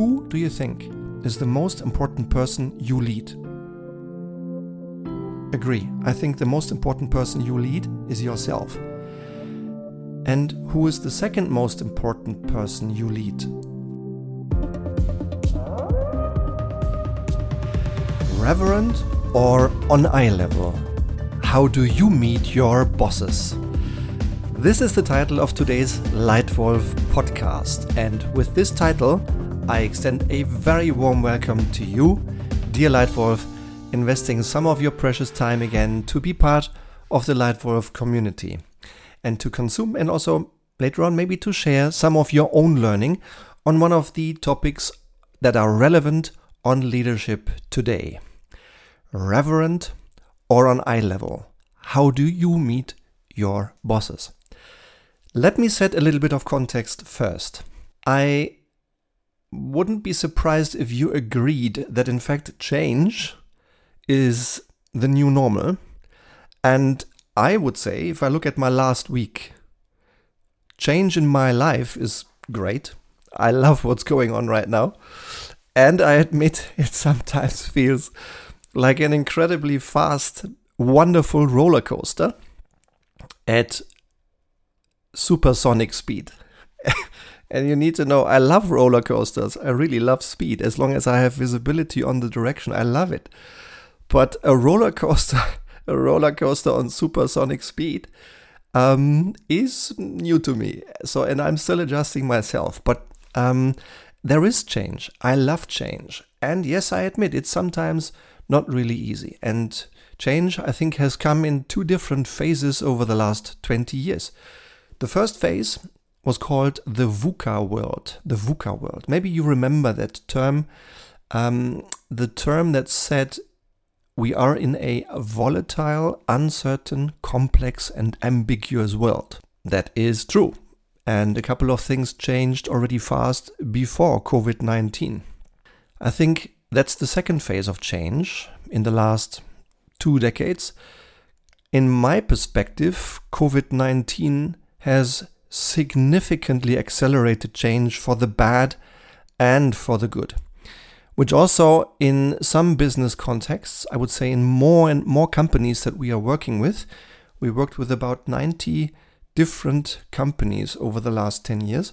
Who do you think is the most important person you lead? Agree. I think the most important person you lead is yourself. And who is the second most important person you lead? Reverent or on eye level? How do you meet your bosses? This is the title of today's Lightwolf podcast, and with this title, I extend a very warm welcome to you, dear Lightwolf, investing some of your precious time again to be part of the Lightwolf community and to consume and also later on maybe to share some of your own learning on one of the topics that are relevant on leadership today. Reverent or on eye level? How do you meet your bosses? Let me set a little bit of context first. I wouldn't be surprised if you agreed that in fact change is the new normal. And I would say, if I look at my last week, change in my life is great. I love what's going on right now. And I admit it sometimes feels like an incredibly fast, wonderful roller coaster at supersonic speed. And you need to know I love roller coasters. I really love speed. As long as I have visibility on the direction, I love it. But a roller coaster, a roller coaster on supersonic speed, um, is new to me. So, and I'm still adjusting myself. But um, there is change. I love change. And yes, I admit it's sometimes not really easy. And change, I think, has come in two different phases over the last 20 years. The first phase was called the VUCA world. The VUCA world. Maybe you remember that term. Um, the term that said we are in a volatile, uncertain, complex, and ambiguous world. That is true. And a couple of things changed already fast before COVID 19. I think that's the second phase of change in the last two decades. In my perspective, COVID 19 has significantly accelerated change for the bad and for the good. Which also, in some business contexts, I would say in more and more companies that we are working with, we worked with about 90 different companies over the last 10 years.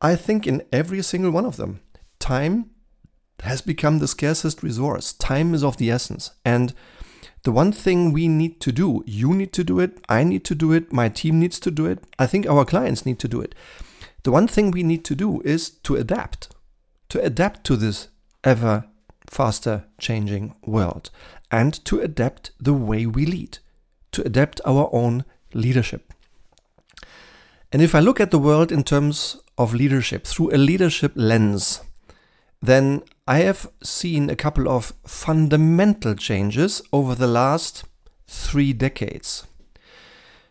I think in every single one of them, time has become the scarcest resource. Time is of the essence. And the one thing we need to do, you need to do it, I need to do it, my team needs to do it, I think our clients need to do it. The one thing we need to do is to adapt, to adapt to this ever faster changing world and to adapt the way we lead, to adapt our own leadership. And if I look at the world in terms of leadership through a leadership lens, then I have seen a couple of fundamental changes over the last three decades.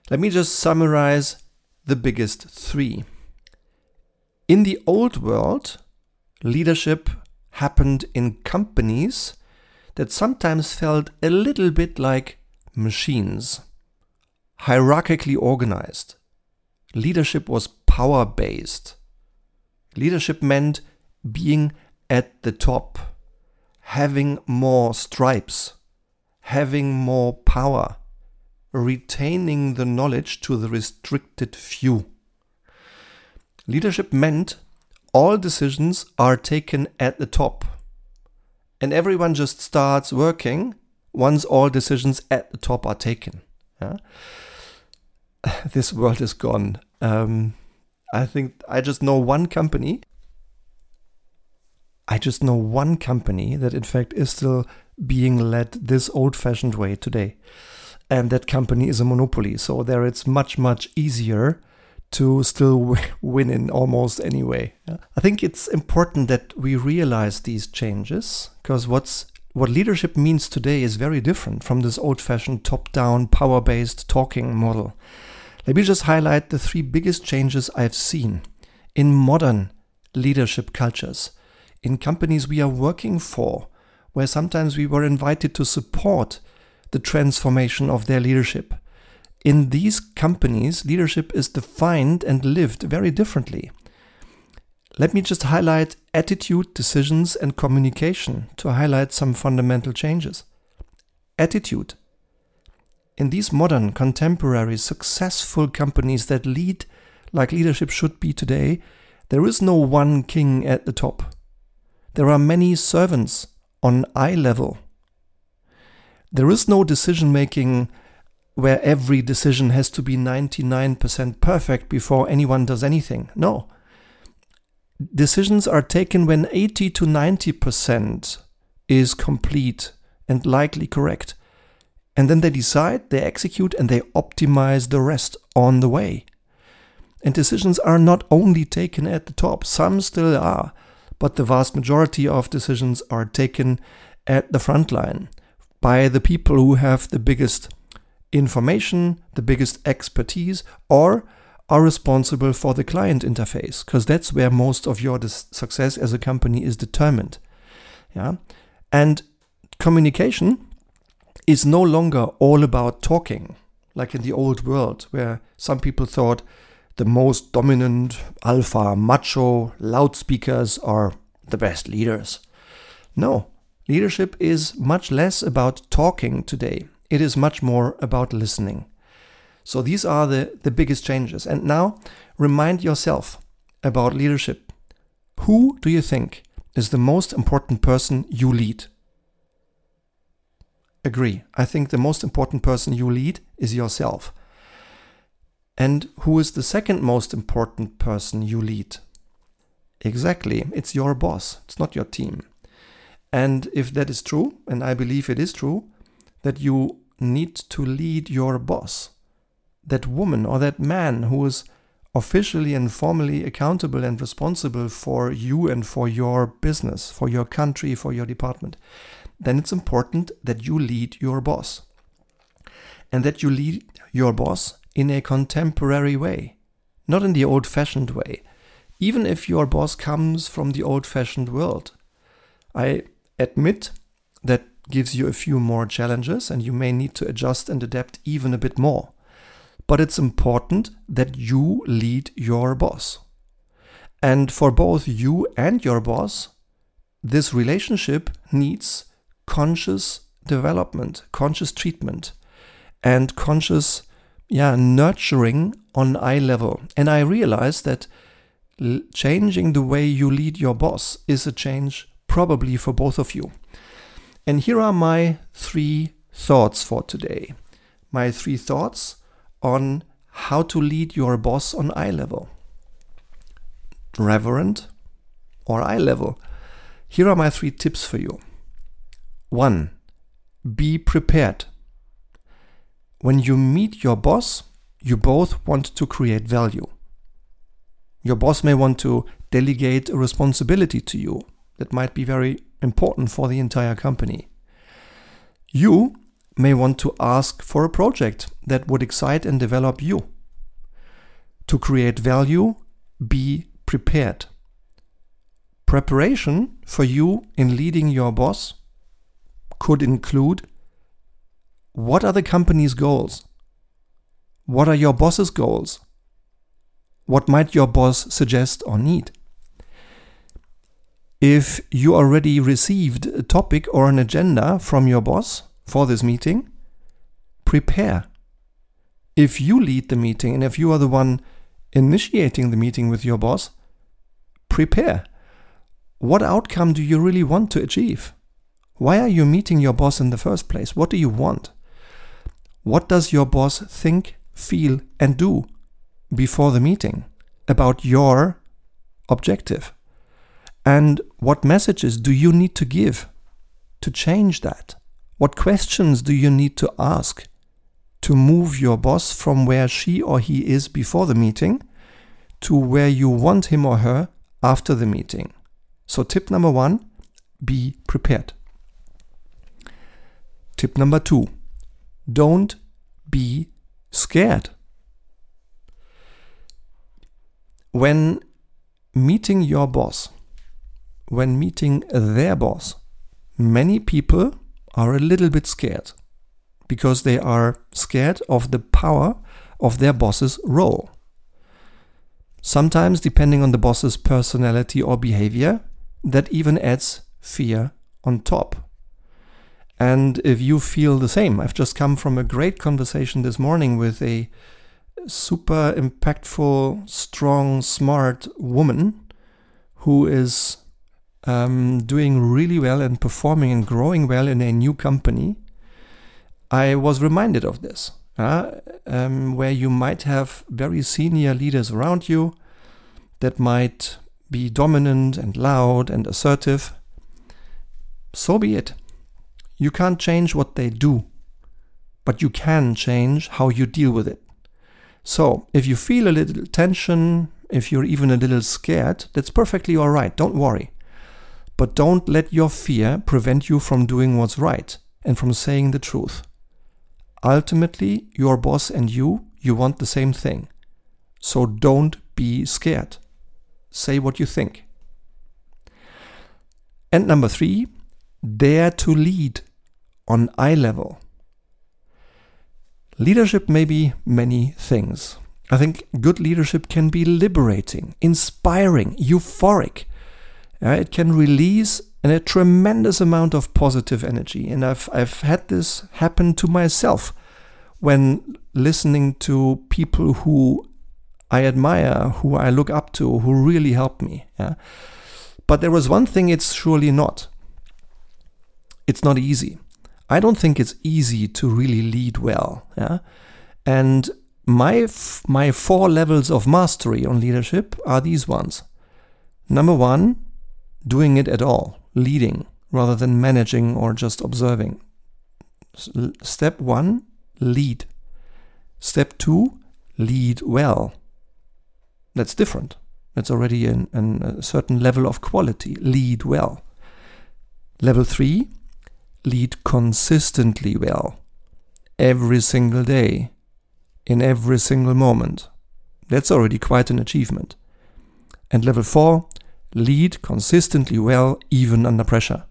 Let me just summarize the biggest three. In the old world, leadership happened in companies that sometimes felt a little bit like machines, hierarchically organized. Leadership was power based. Leadership meant being at the top, having more stripes, having more power, retaining the knowledge to the restricted few. Leadership meant all decisions are taken at the top, and everyone just starts working once all decisions at the top are taken. Yeah? This world is gone. Um, I think I just know one company I just know one company that, in fact, is still being led this old fashioned way today. And that company is a monopoly. So there it's much, much easier to still win in almost any way. I think it's important that we realize these changes because what's what leadership means today is very different from this old fashioned top down, power based talking model. Let me just highlight the three biggest changes I've seen in modern leadership cultures in companies we are working for, where sometimes we were invited to support the transformation of their leadership. In these companies, leadership is defined and lived very differently. let me just highlight attitude, decisions, and communication to highlight some fundamental changes. Attitude. In these modern, contemporary, successful companies that lead like leadership should be today, there is no one king at the top. There are many servants on eye level. There is no decision making where every decision has to be 99% perfect before anyone does anything. No. Decisions are taken when 80 to 90% is complete and likely correct. And then they decide, they execute, and they optimize the rest on the way. And decisions are not only taken at the top, some still are, but the vast majority of decisions are taken at the front line by the people who have the biggest information, the biggest expertise, or are responsible for the client interface, because that's where most of your success as a company is determined. Yeah. And communication is no longer all about talking, like in the old world, where some people thought the most dominant, alpha, macho loudspeakers are the best leaders. No, leadership is much less about talking today. It is much more about listening. So these are the, the biggest changes. And now remind yourself about leadership. Who do you think is the most important person you lead? Agree. I think the most important person you lead is yourself. And who is the second most important person you lead? Exactly, it's your boss, it's not your team. And if that is true, and I believe it is true, that you need to lead your boss, that woman or that man who is officially and formally accountable and responsible for you and for your business, for your country, for your department, then it's important that you lead your boss. And that you lead your boss in a contemporary way, not in the old fashioned way, even if your boss comes from the old fashioned world. I admit that gives you a few more challenges and you may need to adjust and adapt even a bit more. But it's important that you lead your boss. And for both you and your boss, this relationship needs conscious development, conscious treatment, and conscious yeah, nurturing on eye level. And I realized that l- changing the way you lead your boss is a change probably for both of you. And here are my three thoughts for today. My three thoughts on how to lead your boss on eye level. Reverent or eye level. Here are my three tips for you. One, be prepared when you meet your boss, you both want to create value. Your boss may want to delegate a responsibility to you that might be very important for the entire company. You may want to ask for a project that would excite and develop you. To create value, be prepared. Preparation for you in leading your boss could include what are the company's goals? What are your boss's goals? What might your boss suggest or need? If you already received a topic or an agenda from your boss for this meeting, prepare. If you lead the meeting and if you are the one initiating the meeting with your boss, prepare. What outcome do you really want to achieve? Why are you meeting your boss in the first place? What do you want? What does your boss think, feel, and do before the meeting about your objective? And what messages do you need to give to change that? What questions do you need to ask to move your boss from where she or he is before the meeting to where you want him or her after the meeting? So, tip number one be prepared. Tip number two don't be scared. When meeting your boss, when meeting their boss, many people are a little bit scared because they are scared of the power of their boss's role. Sometimes, depending on the boss's personality or behavior, that even adds fear on top. And if you feel the same, I've just come from a great conversation this morning with a super impactful, strong, smart woman who is um, doing really well and performing and growing well in a new company. I was reminded of this, uh, um, where you might have very senior leaders around you that might be dominant and loud and assertive. So be it. You can't change what they do, but you can change how you deal with it. So, if you feel a little tension, if you're even a little scared, that's perfectly all right. Don't worry. But don't let your fear prevent you from doing what's right and from saying the truth. Ultimately, your boss and you, you want the same thing. So don't be scared. Say what you think. And number three, dare to lead on eye level. Leadership may be many things. I think good leadership can be liberating, inspiring, euphoric. Uh, it can release a tremendous amount of positive energy. And I've, I've had this happen to myself when listening to people who I admire, who I look up to, who really help me. Yeah? But there was one thing it's surely not. It's not easy. I don't think it's easy to really lead well. Yeah? And my f- my four levels of mastery on leadership are these ones. Number one, doing it at all, leading rather than managing or just observing. Step one, lead. Step two, lead well. That's different. That's already an, an, a certain level of quality. Lead well. Level three, lead consistently well. Every single day. In every single moment. That's already quite an achievement. And level four, lead consistently well even under pressure.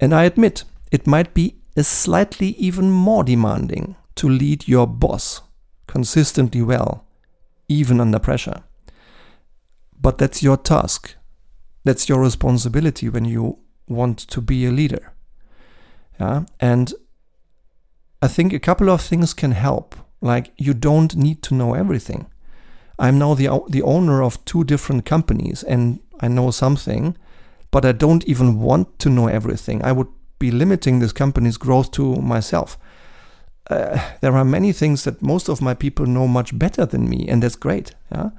And I admit, it might be slightly even more demanding to lead your boss consistently well even under pressure. But that's your task. That's your responsibility when you want to be a leader. Yeah? And I think a couple of things can help. Like you don't need to know everything. I'm now the the owner of two different companies and I know something, but I don't even want to know everything. I would be limiting this company's growth to myself uh, there are many things that most of my people know much better than me, and that's great. Yeah.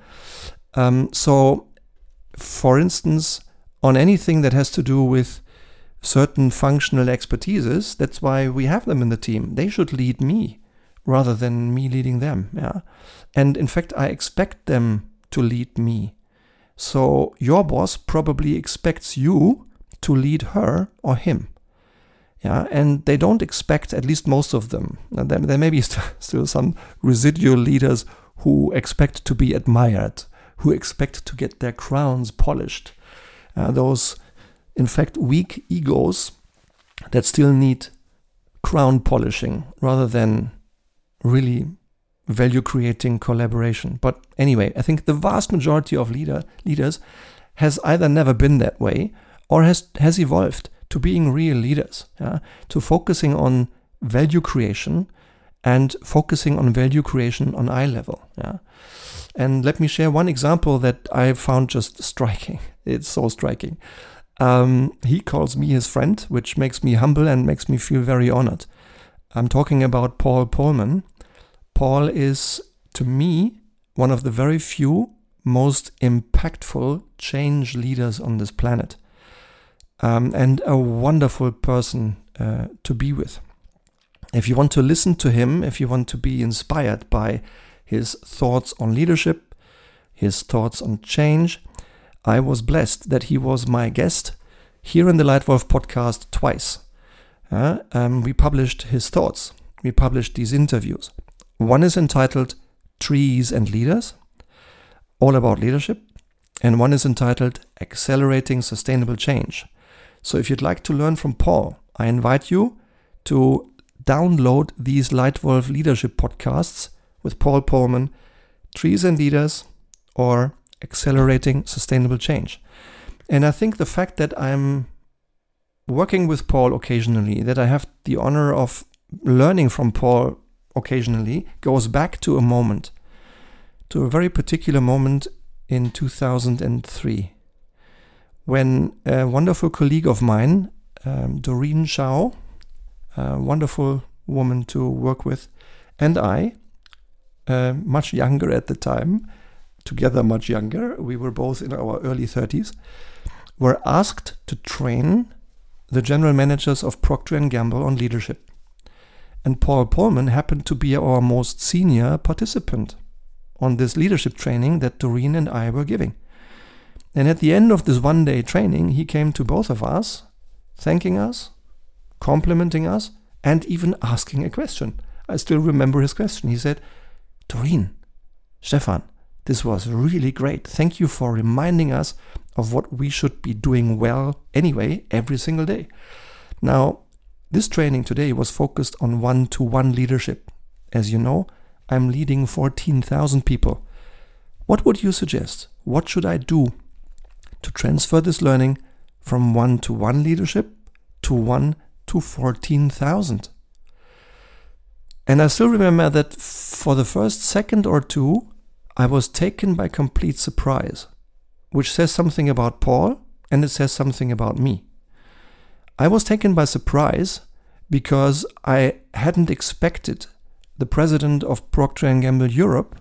Um, so, for instance, on anything that has to do with certain functional expertises, that's why we have them in the team. They should lead me rather than me leading them. Yeah. And in fact, I expect them to lead me. So your boss probably expects you to lead her or him. Yeah, and they don't expect, at least most of them, there, there may be st still some residual leaders who expect to be admired, who expect to get their crowns polished. Uh, those, in fact, weak egos that still need crown polishing rather than really value creating collaboration. But anyway, I think the vast majority of leader leaders has either never been that way or has has evolved to being real leaders, yeah? to focusing on value creation and focusing on value creation on eye level. Yeah? And let me share one example that I found just striking. It's so striking. Um, he calls me his friend, which makes me humble and makes me feel very honored. I'm talking about Paul Polman. Paul is, to me, one of the very few most impactful change leaders on this planet um, and a wonderful person uh, to be with. If you want to listen to him, if you want to be inspired by his thoughts on leadership, his thoughts on change, I was blessed that he was my guest here in the Lightwolf podcast twice. Uh, um, we published his thoughts, we published these interviews. One is entitled Trees and Leaders, all about leadership, and one is entitled Accelerating Sustainable Change so if you'd like to learn from Paul, I invite you to download these Lightwolf leadership podcasts with Paul Polman, Trees and Leaders, or accelerating sustainable change. And I think the fact that I'm working with Paul occasionally, that I have the honor of learning from Paul occasionally, goes back to a moment, to a very particular moment in 2003, when a wonderful colleague of mine, um, Doreen Shao, a wonderful woman to work with, and I, uh, much younger at the time, together much younger, we were both in our early 30s, were asked to train the general managers of Procter & Gamble on leadership. And Paul Polman happened to be our most senior participant on this leadership training that Doreen and I were giving. And at the end of this one day training, he came to both of us, thanking us, complimenting us, and even asking a question. I still remember his question. He said, Doreen, Stefan, this was really great. Thank you for reminding us of what we should be doing well anyway every single day. Now, this training today was focused on one to one leadership. As you know, I'm leading 14,000 people. What would you suggest? What should I do to transfer this learning from one to one leadership to one to 14,000? And I still remember that for the first second or two, I was taken by complete surprise, which says something about Paul and it says something about me. I was taken by surprise because I hadn't expected the president of Procter & Gamble Europe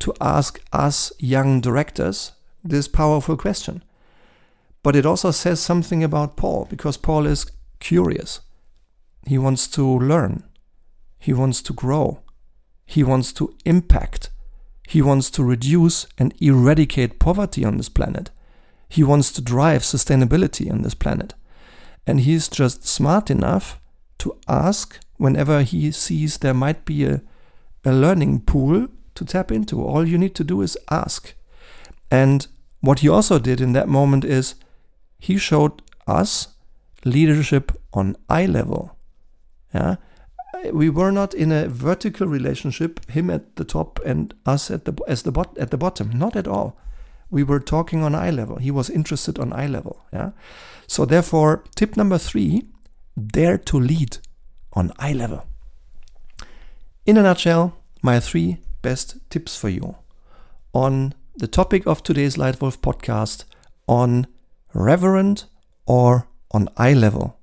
to ask us young directors this powerful question. But it also says something about Paul because Paul is curious. He wants to learn. He wants to grow. He wants to impact. He wants to reduce and eradicate poverty on this planet. He wants to drive sustainability on this planet. And he's just smart enough to ask whenever he sees there might be a, a learning pool to tap into. All you need to do is ask. And what he also did in that moment is he showed us leadership on eye level. Yeah. We were not in a vertical relationship, him at the top and us at the as the bot, at the bottom. Not at all. We were talking on eye level. He was interested on eye level. Yeah. So therefore, tip number three dare to lead on eye level. In a nutshell, my three best tips for you on the topic of today's Lightwolf podcast on reverent or on eye level.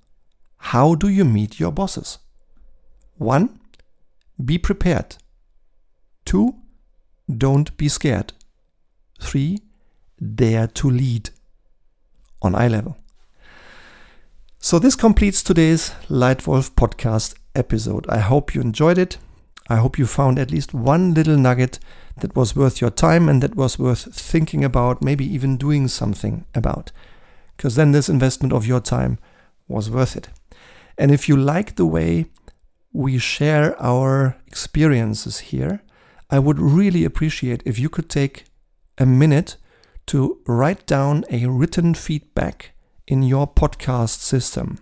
How do you meet your bosses? One, be prepared. Two, don't be scared. Three, dare to lead on eye level. So, this completes today's Lightwolf podcast episode. I hope you enjoyed it. I hope you found at least one little nugget that was worth your time and that was worth thinking about, maybe even doing something about. Because then this investment of your time was worth it. And if you like the way we share our experiences here, I would really appreciate if you could take a minute to write down a written feedback in your podcast system.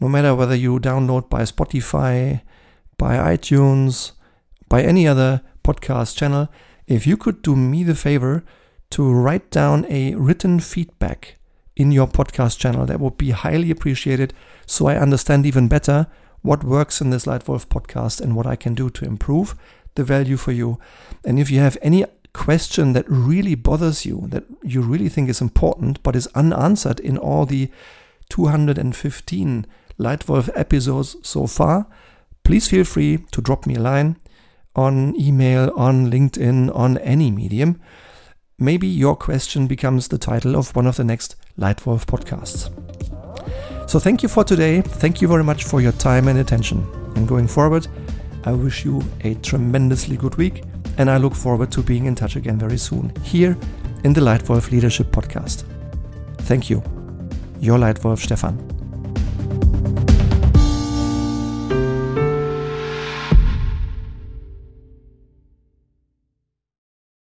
No matter whether you download by Spotify, by iTunes, by any other podcast channel, if you could do me the favor to write down a written feedback in your podcast channel, that would be highly appreciated so I understand even better what works in this Lightwolf podcast and what I can do to improve the value for you. And if you have any question that really bothers you, that you really think is important, but is unanswered in all the 215 Lightwolf episodes so far, please feel free to drop me a line on email, on LinkedIn, on any medium. Maybe your question becomes the title of one of the next Lightwolf podcasts. So, thank you for today. Thank you very much for your time and attention. And going forward, I wish you a tremendously good week and I look forward to being in touch again very soon here in the Lightwolf Leadership Podcast. Thank you. Your Lightwolf Stefan.